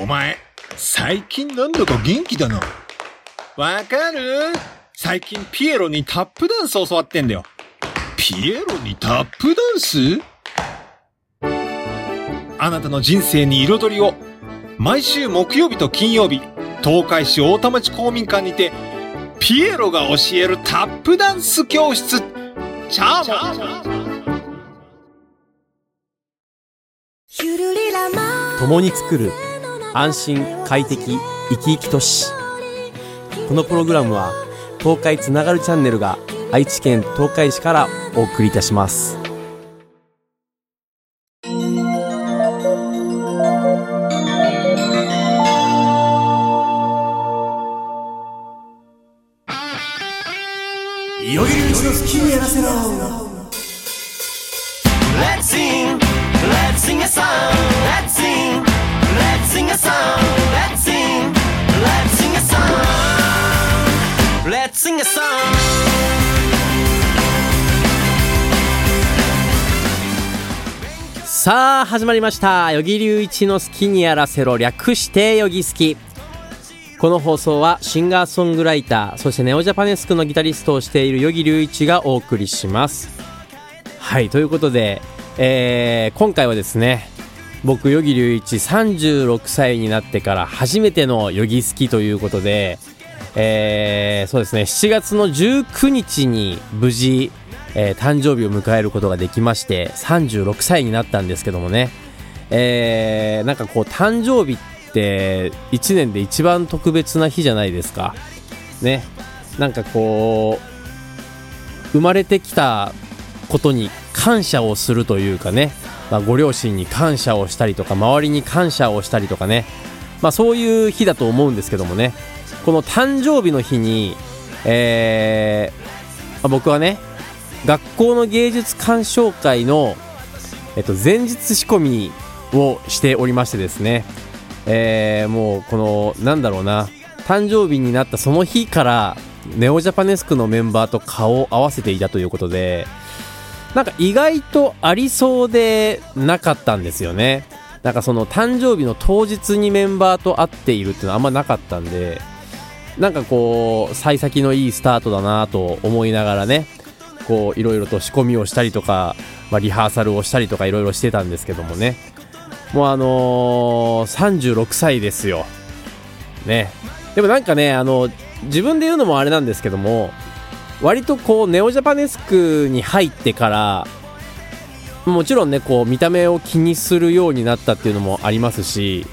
お前、最近なんだか元気だな。わかる？最近ピエロにタップダンス教わってんだよ。ピエロにタップダンス？あなたの人生に彩りを。毎週木曜日と金曜日、東海市大田町公民館にて、ピエロが教えるタップダンス教室。チャーモン共に作る安心快適生き生き都市このプログラムは東海つながるチャンネルが愛知県東海市からお送りいたします。さあ始まりました。与木隆一の好きにやらせろ略してよぎ好きこの放送はシンガーソングライターそしてネオジャパネスクのギタリストをしている与木隆一がお送りします。はいということで、えー今回はですね僕与木隆一36歳になってから初めてのヨギ好きということで、えーそうですね7月の19日に無事、えー誕生日を迎えることができまして36歳になったんですけどもね、えーなんかこう誕生日って1年で一番特別な日じゃないですか。ね。なんかこう生まれてきたことに感謝をするというかね、まあ、ご両親に感謝をしたりとか周りに感謝をしたりとかね、まあ、そういう日だと思うんですけどもね。この誕生日の日に、えー僕はね学校の芸術鑑賞会の、えっと、前日仕込みをしておりましてですね、えーもうこのなんだろうな。誕生日になったその日からネオジャパネスクのメンバーと顔を合わせていたということでなんか意外とありそうでなかったんですよね。なんかその誕生日の当日にメンバーと会っているっていうのはあんまなかったんでなんかこう幸先のいいスタートだなと思いながらねこういろいろと仕込みをしたりとか、まあ、リハーサルをしたりとかいろいろしてたんですけどもね。もうあのー、36歳ですよ。ね。でもなんかねあの自分で言うのもあれなんですけども割とこうネオジャパネスクに入ってからもちろんねこう見た目を気にするようになったっていうのもありますし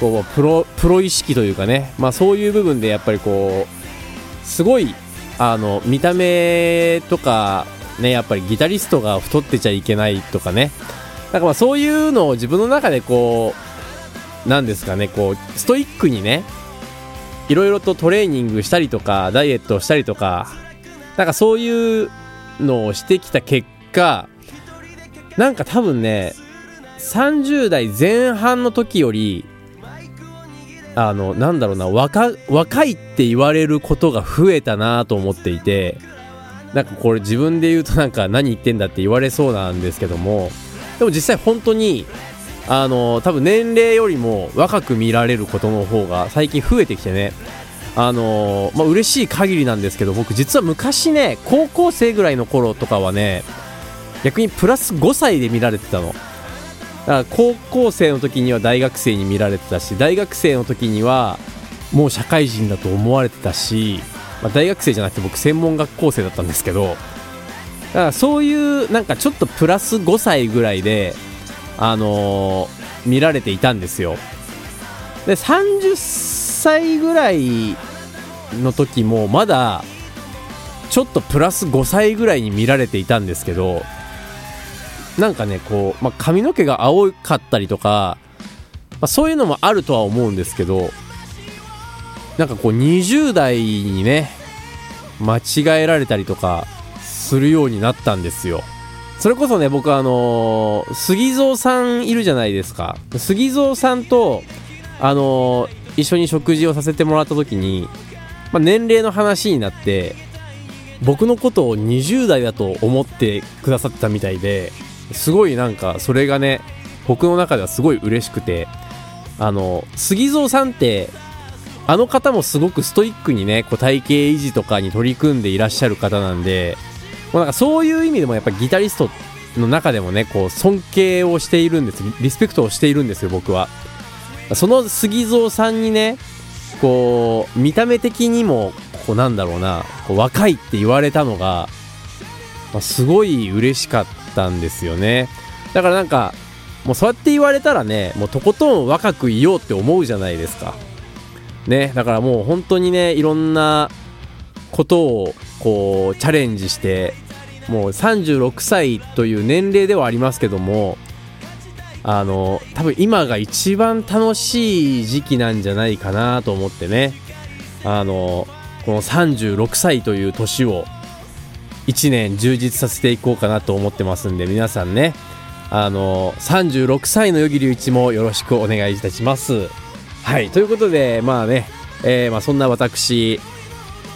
こうプロプロ意識というかね、まあ、そういう部分でやっぱりこうすごいあの見た目とかねやっぱりギタリストが太ってちゃいけないとかね。なんかまあそういうのを自分の中でこうなんですかねこうストイックにねいろいろとトレーニングしたりとかダイエットしたりとかなんかそういうのをしてきた結果なんか多分ね30代前半の時よりあのなんだろうな若若いって言われることが増えたなと思っていてなんかこれ自分で言うとなんか何言ってんだって言われそうなんですけどもでも実際本当にあの多分年齢よりも若く見られることの方が最近増えてきてねあのまあ嬉しい限りなんですけど僕実は昔ね高校生ぐらいの頃とかはね逆にプラス5歳で見られてたの。だから高校生の時には大学生に見られてたし大学生の時にはもう社会人だと思われてたし、まあ、大学生じゃなくて僕専門学校生だったんですけどだからそういうなんかちょっとプラス5歳ぐらいであのー見られていたんですよ。で30歳ぐらいの時もまだちょっとプラス5歳ぐらいに見られていたんですけどなんかねこう、まあ、髪の毛が青かったりとか、まあ、そういうのもあるとは思うんですけどなんかこう20代にね間違えられたりとかするようになったんですよ。それこそね僕あのー杉蔵さんいるじゃないですか。杉蔵さんとあのー一緒に食事をさせてもらった時に、まあ、年齢の話になって僕のことを20代だと思ってくださってたみたいですごいなんかそれがね僕の中ではすごい嬉しくてあの杉蔵さんってあの方もすごくストイックにねこう体型維持とかに取り組んでいらっしゃる方なんでもうなんかそういう意味でもやっぱギタリストの中でもねこう尊敬をしているんです。リスペクトをしているんですよ僕は。その杉蔵さんにねこう見た目的にもこうなんだろうなこう若いって言われたのが、まあすごい嬉しかった。たんですよね。だからなんかもうそうやって言われたらねもうとことん若くいようって思うじゃないですか。ねだからもう本当にねいろんなことをこうチャレンジしてもう36歳という年齢ではありますけどもあの多分今が一番楽しい時期なんじゃないかなと思ってね。あのこの36歳という年を1年充実させていこうかなと思ってますんで皆さんね。あの36歳の与木隆一もよろしくお願いいたします。はいということでまあね、えーまあ、そんな私、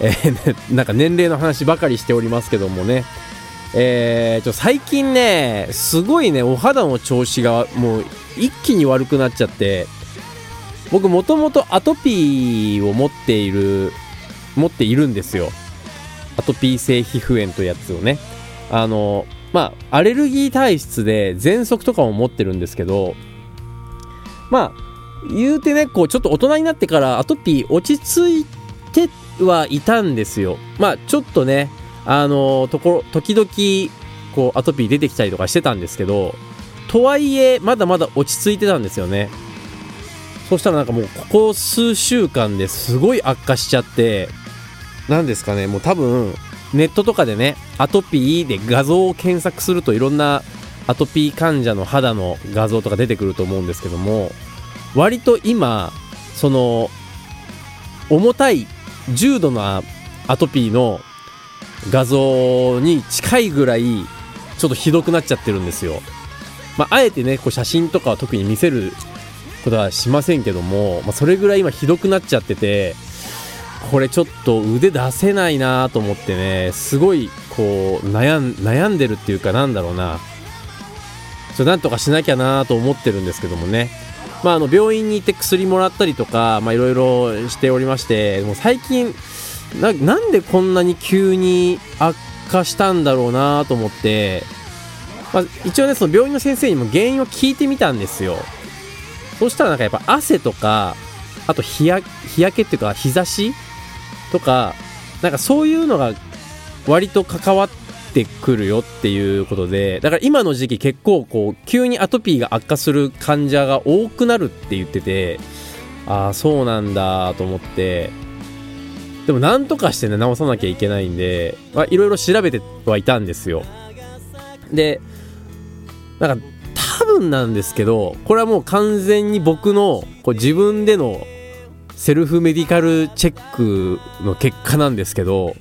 えー なんか年齢の話ばかりしておりますけどもね。えー、ちょ最近ねすごいねお肌の調子がもう一気に悪くなっちゃって僕もともとアトピーを持っている持っているんですよ。トピー性皮膚炎というやつをね。あのまあアレルギー体質で喘息とかも持ってるんですけどまあ言うてねこうちょっと大人になってからアトピー落ち着いてはいたんですよ。まあちょっとねあのところ時々こうアトピー出てきたりとかしてたんですけどとはいえまだまだ落ち着いてたんですよね。そしたらなんかもうここ数週間ですごい悪化しちゃって何ですかねもう多分ネットとかでねアトピーで画像を検索するといろんなアトピー患者の肌の画像とか出てくると思うんですけども割と今その重たい重度のアトピーの画像に近いぐらいちょっとひどくなっちゃってるんですよ。まあ、あえてねこう写真とかは特に見せることはしませんけども、まあ、それぐらい今ひどくなっちゃっててこれちょっと腕出せないなと思ってねすごいこう悩ん悩んでるっていうかなんだろうな。ちょなんとかしなきゃなと思ってるんですけどもね。まあ、あの病院に行って薬もらったりとかいろいろしておりましてもう最近なんでこんなに急に悪化したんだろうなと思って、まあ、一応ねその病院の先生にも原因を聞いてみたんですよ。そしたらなんかやっぱ汗とかあと日や日焼けっていうか日差しとかなんかそういうのが割と関わってくるよっていうことでだから今の時期結構こう急にアトピーが悪化する患者が多くなるって言っててああそうなんだと思ってでもなんとかしてね直さなきゃいけないんでまあいろいろ調べてはいたんですよ。でなんか多分なんですけどこれはもう完全に僕のこう自分でのセルフメディカルチェックの結果なんですけど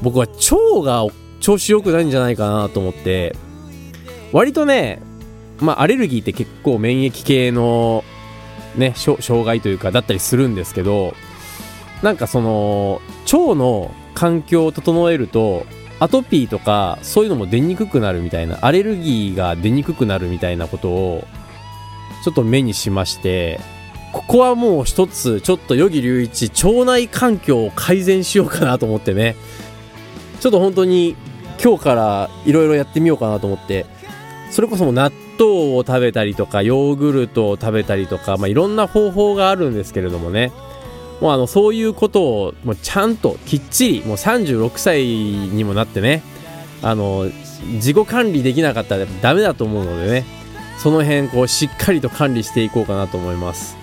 僕は腸が調子良くないんじゃないかなと思って割とねまあアレルギーって結構免疫系のね障害というかだったりするんですけどなんかその腸の環境を整えるとアトピーとかそういうのも出にくくなるみたいなアレルギーが出にくくなるみたいなことをちょっと目にしましてここはもう一つちょっと与木隆一腸内環境を改善しようかなと思ってね。ちょっと本当に今日からいろいろやってみようかなと思って。それこそも納豆を食べたりとかヨーグルトを食べたりとか、まあ、いろんな方法があるんですけれどもね。もうあのそういうことをもうちゃんときっちりもう36歳にもなってね。あの自己管理できなかったらダメだと思うのでね。その辺こうしっかりと管理していこうかなと思います。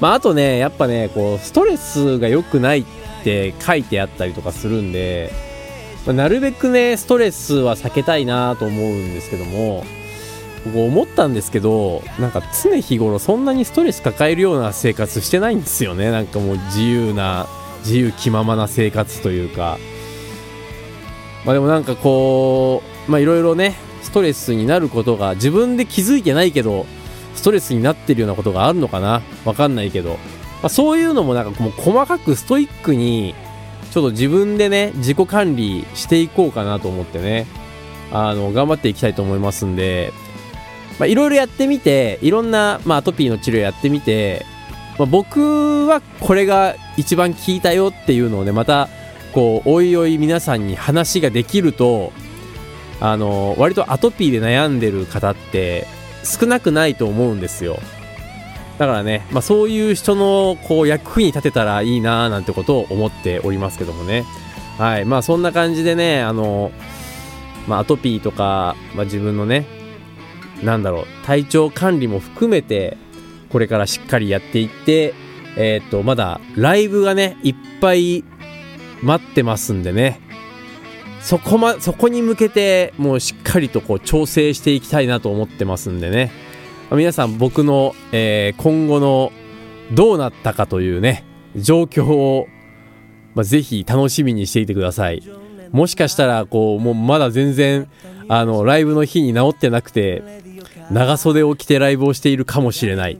まああとねやっぱねこうストレスが良くないって書いてあったりとかするんで、まあなるべくねストレスは避けたいなと思うんですけども僕思ったんですけどなんか常日頃そんなにストレス抱えるような生活してないんですよね。なんかもう自由な自由気ままな生活というか。まあでもなんかこうまあいろいろねストレスになることが自分で気づいてないけどストレスになってるようなことがあるのかな？わかんないけど、まあ、そういうのもなんかもう細かくストイックにちょっと自分でね自己管理していこうかなと思ってね。あの頑張っていきたいと思いますんで、いろいろやってみていろんな、まあ、アトピーの治療やってみて、まあ、僕はこれが一番効いたよっていうのをねまたこうおいおい皆さんに話ができるとあの割とアトピーで悩んでる方って少なくないと思うんですよ。だからね、まあ、そういう人のこう役に立てたらいいなーなんてことを思っておりますけどもね。はい。まあそんな感じでねあの、まあ、アトピーとか、まあ、自分のねなんだろう体調管理も含めてこれからしっかりやっていってえっ、とまだライブがねいっぱい待ってますんでね。そこまそこに向けてもうしっかりとこう調整していきたいなと思ってますんでね。皆さん僕の、えー今後のどうなったかというね状況を、まあ、ぜひ楽しみにしていてください。もしかしたらこうもうまだ全然あのライブの日に治ってなくて長袖を着てライブをしているかもしれない、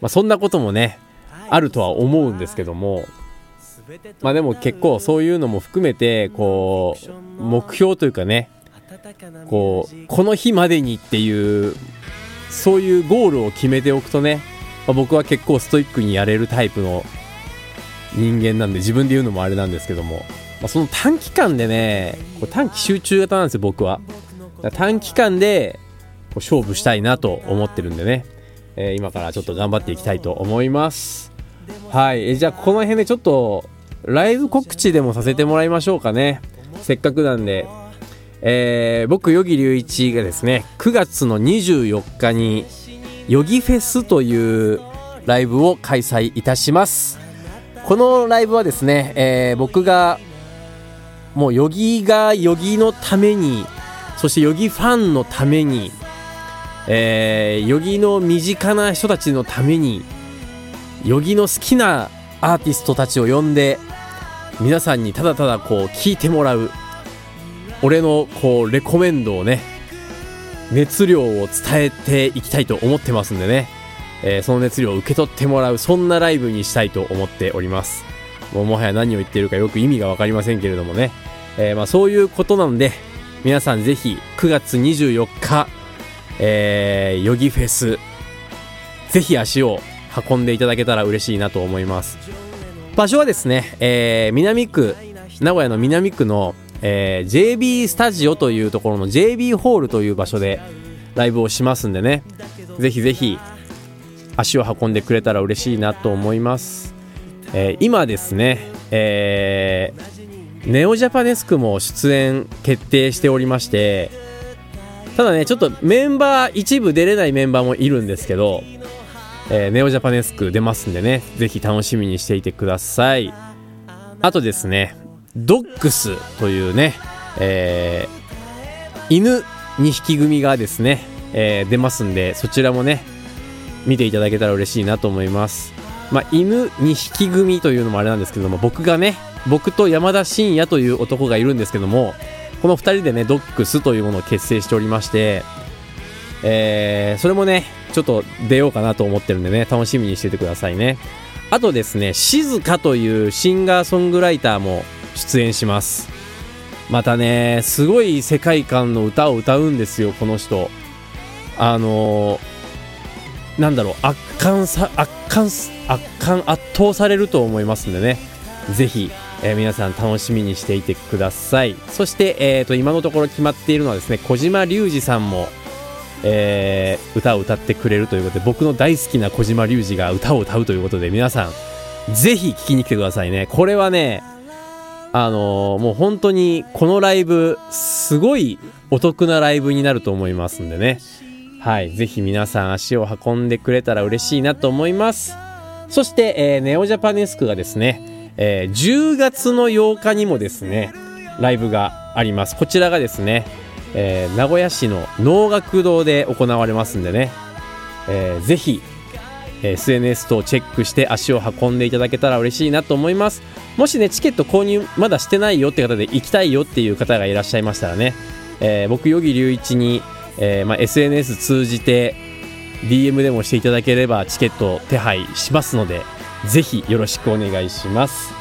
まあ、そんなこともねあるとは思うんですけども。まあでも結構そういうのも含めてこう目標というかねこうこの日までにっていうそういうゴールを決めておくとね、まあ僕は結構ストイックにやれるタイプの人間なんで自分で言うのもあれなんですけども、まあ、その短期間でねこう短期集中型なんですよ僕は。短期間でこう勝負したいなと思ってるんでね、えー今からちょっと頑張っていきたいと思います。はいえじゃあこの辺でちょっとライブ告知でもさせてもらいましょうかねせっかくなんでえー僕、与木隆一がですね、9月の24日に、ヨギフェスというライブを開催いたします。このライブはですね、えー僕が、もうヨギがヨギのために、そしてヨギファンのために、えー、ヨギの身近な人たちのために、ヨギの好きなアーティストたちを呼んで、皆さんにただただこう聞いてもらう、俺のこうレコメンドをね熱量を伝えていきたいと思ってますんでね、えーその熱量を受け取ってもらうそんなライブにしたいと思っております。もうもはや何を言ってるかよく意味が分かりませんけれどもね、えーまあ、そういうことなんで皆さんぜひ9月24日えー、ヨギフェスぜひ足を運んでいただけたら嬉しいなと思います。場所はですね、えー南区名古屋の南区の、えー JB スタジオというところの JB ホールという場所でライブをしますんでね。ぜひぜひ足を運んでくれたら嬉しいなと思います、えー今ですね、えーネオジャパネスクも出演決定しておりましてただねちょっとメンバー一部出れないメンバーもいるんですけど、えーネオジャパネスク出ますんでねぜひ楽しみにしていてください。あとですねドッグスというね、えー犬2匹組がですね、えー出ますんでそちらもね見ていただけたら嬉しいなと思います。まあ犬2匹組というのもあれなんですけども僕がね僕と山田真也という男がいるんですけどもこの2人でねドッグスというものを結成しておりましてえーそれもねちょっと出ようかなと思ってるんでね楽しみにしててくださいね。あとですね静香というシンガーソングライターも出演します。またねすごい世界観の歌を歌うんですよこの人。あのーなんだろう圧巻さ圧巻圧巻圧倒されると思いますんでね。ぜひ、えー皆さん楽しみにしていてください。そして、えー、と今のところ決まっているのはですね小島隆二さんも、えー歌を歌ってくれるということで僕の大好きな小島隆二が歌を歌うということで皆さんぜひ聴きに来てくださいね。これはねあのーもう本当にこのライブすごいお得なライブになると思いますんでね。はいぜひ皆さん足を運んでくれたら嬉しいなと思います。そして、えーネオジャパネスクがですね、えー10月の8日にもですねライブがあります。こちらがですね、えー名古屋市の能楽堂で行われますんでね、えーぜひえ SNS 等をチェックして足を運んでいただけたら嬉しいなと思います。もしねチケット購入まだしてないよって方で行きたいよっていう方がいらっしゃいましたらね、えー僕与木隆一に、えーまあ、SNS 通じて DM でもしていただければチケット手配しますのでぜひよろしくお願いします。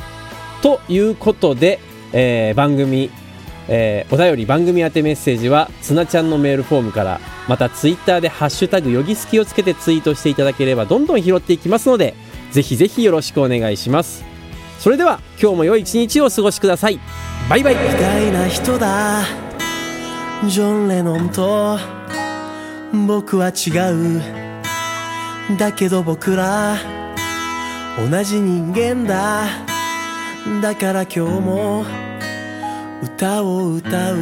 ということで、えー番組、えーお便り番組宛てメッセージはつなちゃんのメールフォームからまたツイッターで「ハッシュタグよぎすき」をつけてツイートしていただければどんどん拾っていきますのでぜひぜひよろしくお願いします。それでは今日も良い一日をお過ごしください。バイバイ。偉大な人だ。ジョン・レノンと僕は違う。だけど僕ら同じ人間だ。だから今日も歌を歌う。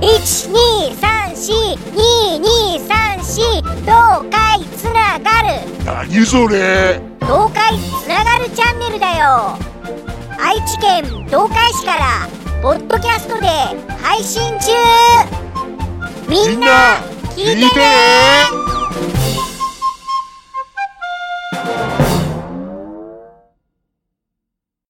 一二三四二二三四東海つながる。何それ？東海つながるチャンネルだよ。愛知県東海市からポッドキャストで配信中みんな聞いてね。